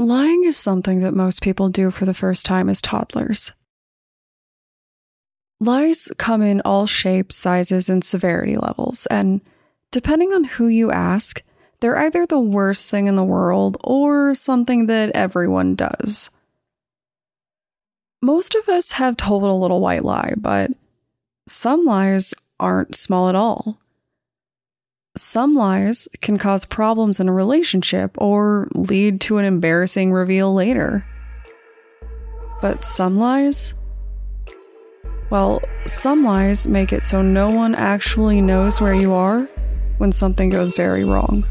Lying is something that most people do for the first time as toddlers. Lies come in all shapes, sizes, and severity levels, and depending on who you ask, they're either the worst thing in the world or something that everyone does. Most of us have told a little white lie, but some lies aren't small at all. Some lies can cause problems in a relationship or lead to an embarrassing reveal later. But some lies? Well, some lies make it so no one actually knows where you are when something goes very wrong.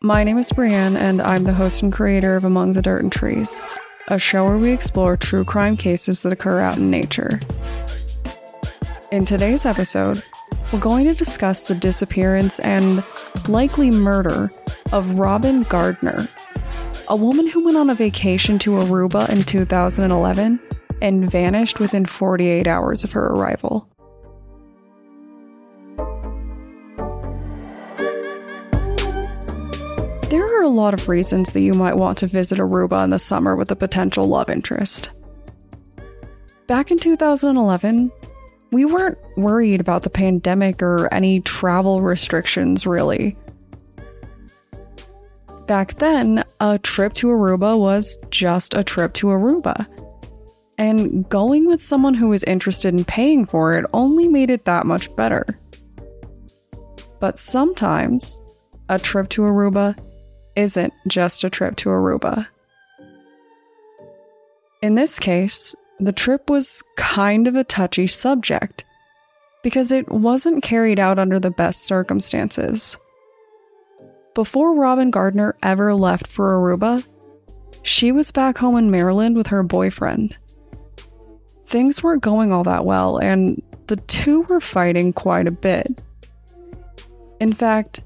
My name is Brienne, and I'm the host and creator of Among the Dirt and Trees a show where we explore true crime cases that occur out in nature. In today's episode, we're going to discuss the disappearance and likely murder of Robin Gardner, a woman who went on a vacation to Aruba in 2011 and vanished within 48 hours of her arrival. Lot of reasons that you might want to visit Aruba in the summer with a potential love interest. Back in 2011, we weren't worried about the pandemic or any travel restrictions, really. Back then, a trip to Aruba was just a trip to Aruba. And going with someone who was interested in paying for it only made it that much better. But sometimes, a trip to Aruba isn't just a trip to Aruba. In this case, the trip was kind of a touchy subject because it wasn't carried out under the best circumstances. Before Robin Gardner ever left for Aruba, she was back home in Maryland with her boyfriend. Things weren't going all that well, and the two were fighting quite a bit. In fact,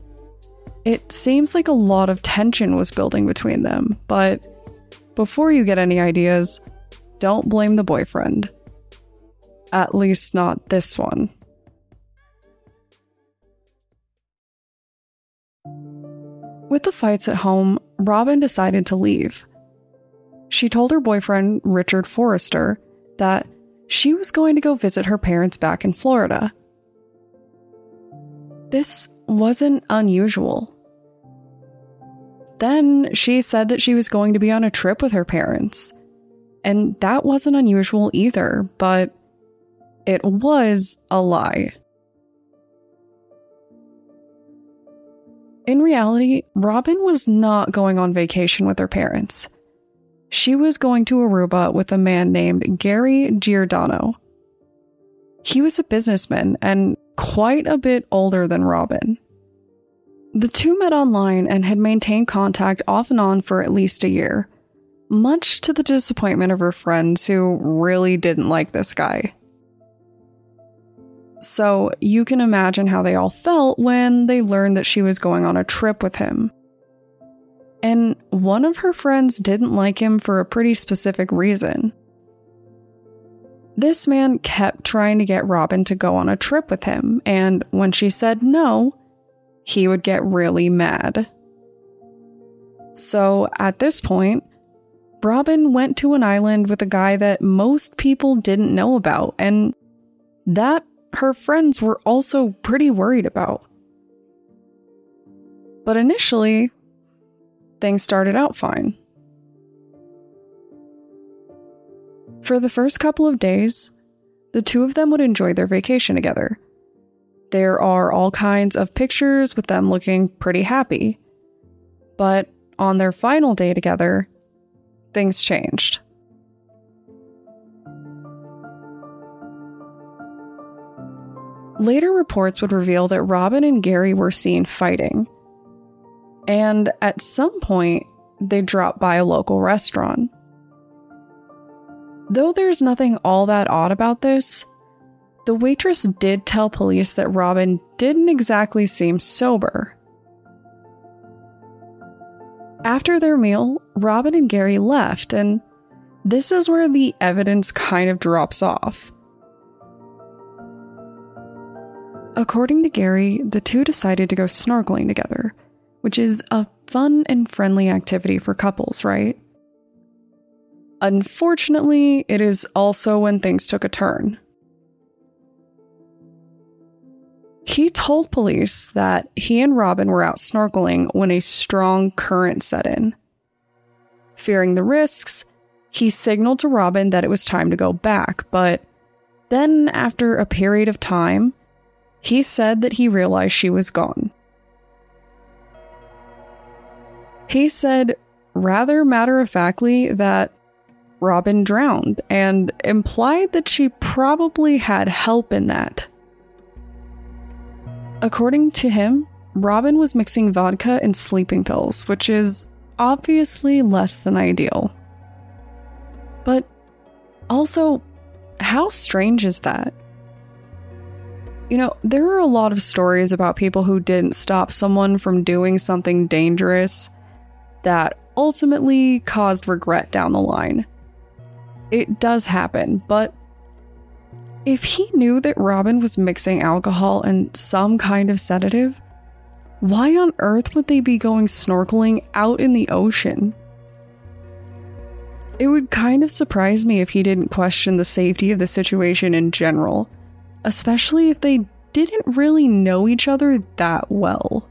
it seems like a lot of tension was building between them, but before you get any ideas, don't blame the boyfriend. At least not this one. With the fights at home, Robin decided to leave. She told her boyfriend, Richard Forrester, that she was going to go visit her parents back in Florida. This wasn't unusual. Then she said that she was going to be on a trip with her parents. And that wasn't unusual either, but it was a lie. In reality, Robin was not going on vacation with her parents. She was going to Aruba with a man named Gary Giordano. He was a businessman and quite a bit older than Robin. The two met online and had maintained contact off and on for at least a year, much to the disappointment of her friends who really didn't like this guy. So you can imagine how they all felt when they learned that she was going on a trip with him. And one of her friends didn't like him for a pretty specific reason. This man kept trying to get Robin to go on a trip with him, and when she said no, he would get really mad. So at this point, Robin went to an island with a guy that most people didn't know about, and that her friends were also pretty worried about. But initially, things started out fine. For the first couple of days, the two of them would enjoy their vacation together. There are all kinds of pictures with them looking pretty happy. But on their final day together, things changed. Later reports would reveal that Robin and Gary were seen fighting. And at some point, they dropped by a local restaurant. Though there's nothing all that odd about this, the waitress did tell police that Robin didn't exactly seem sober. After their meal, Robin and Gary left, and this is where the evidence kind of drops off. According to Gary, the two decided to go snorkeling together, which is a fun and friendly activity for couples, right? Unfortunately, it is also when things took a turn. He told police that he and Robin were out snorkeling when a strong current set in. Fearing the risks, he signaled to Robin that it was time to go back, but then, after a period of time, he said that he realized she was gone. He said, rather matter of factly, that Robin drowned and implied that she probably had help in that. According to him, Robin was mixing vodka and sleeping pills, which is obviously less than ideal. But also, how strange is that? You know, there are a lot of stories about people who didn't stop someone from doing something dangerous that ultimately caused regret down the line. It does happen, but if he knew that Robin was mixing alcohol and some kind of sedative, why on earth would they be going snorkeling out in the ocean? It would kind of surprise me if he didn't question the safety of the situation in general, especially if they didn't really know each other that well.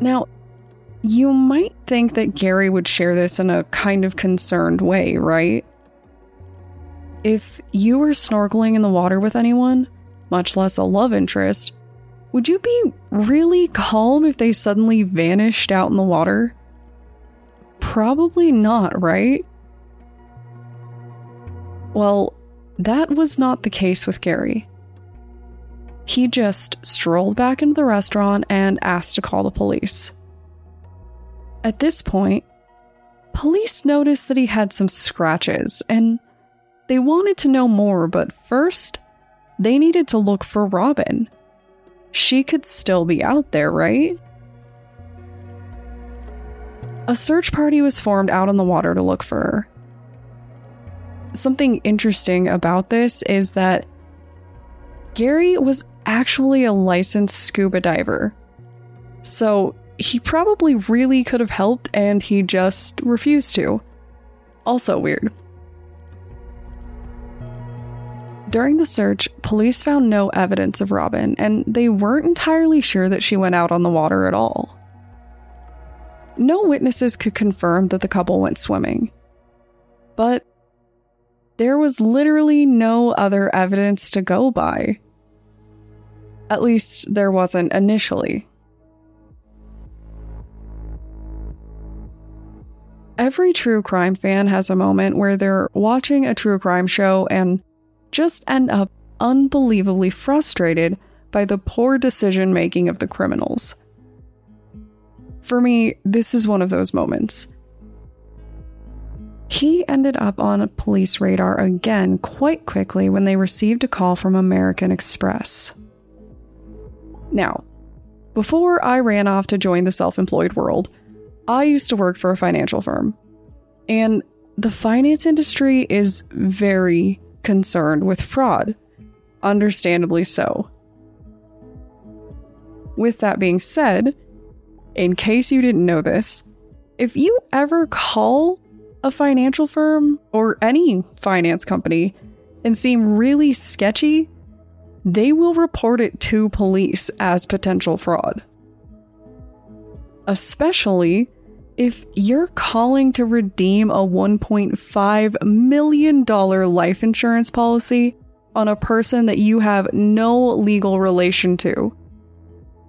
Now, you might think that Gary would share this in a kind of concerned way, right? If you were snorkeling in the water with anyone, much less a love interest, would you be really calm if they suddenly vanished out in the water? Probably not, right? Well, that was not the case with Gary. He just strolled back into the restaurant and asked to call the police. At this point, police noticed that he had some scratches and they wanted to know more, but first, they needed to look for Robin. She could still be out there, right? A search party was formed out on the water to look for her. Something interesting about this is that Gary was actually a licensed scuba diver. So he probably really could have helped and he just refused to. Also weird. During the search, police found no evidence of Robin, and they weren't entirely sure that she went out on the water at all. No witnesses could confirm that the couple went swimming. But there was literally no other evidence to go by. At least, there wasn't initially. Every true crime fan has a moment where they're watching a true crime show and just end up unbelievably frustrated by the poor decision making of the criminals. For me, this is one of those moments. He ended up on police radar again quite quickly when they received a call from American Express. Now, before I ran off to join the self employed world, I used to work for a financial firm. And the finance industry is very concerned with fraud. Understandably so. With that being said, in case you didn't know this, if you ever call a financial firm or any finance company and seem really sketchy, they will report it to police as potential fraud. Especially if you're calling to redeem a $1.5 million life insurance policy on a person that you have no legal relation to,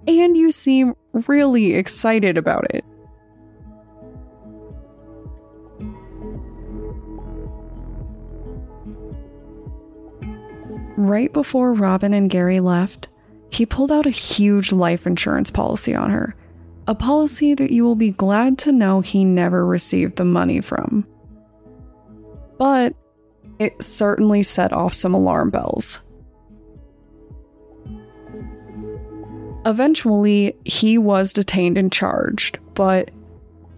and you seem really excited about it. Right before Robin and Gary left, he pulled out a huge life insurance policy on her a policy that you will be glad to know he never received the money from. But it certainly set off some alarm bells. Eventually, he was detained and charged, but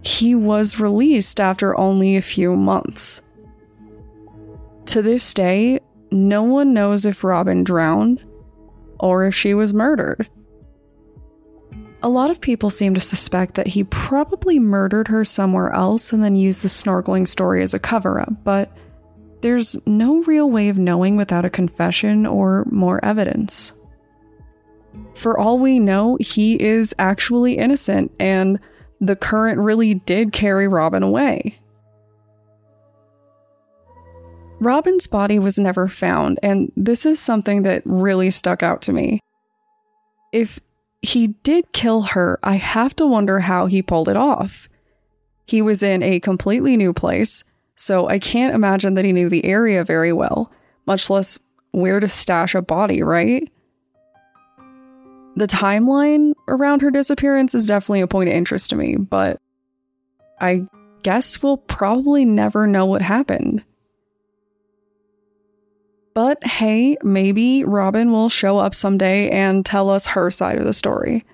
he was released after only a few months. To this day, no one knows if Robin drowned or if she was murdered. A lot of people seem to suspect that he probably murdered her somewhere else and then used the snorkeling story as a cover up, but there's no real way of knowing without a confession or more evidence. For all we know, he is actually innocent, and the current really did carry Robin away. Robin's body was never found, and this is something that really stuck out to me. If he did kill her, I have to wonder how he pulled it off. He was in a completely new place, so I can't imagine that he knew the area very well, much less where to stash a body, right? The timeline around her disappearance is definitely a point of interest to me, but I guess we'll probably never know what happened. But hey, maybe Robin will show up someday and tell us her side of the story.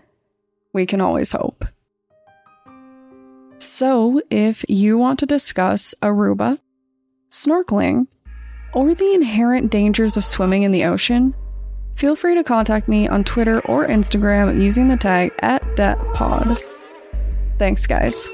We can always hope. So, if you want to discuss Aruba, snorkeling, or the inherent dangers of swimming in the ocean, feel free to contact me on Twitter or Instagram using the tag at DatPod. Thanks, guys.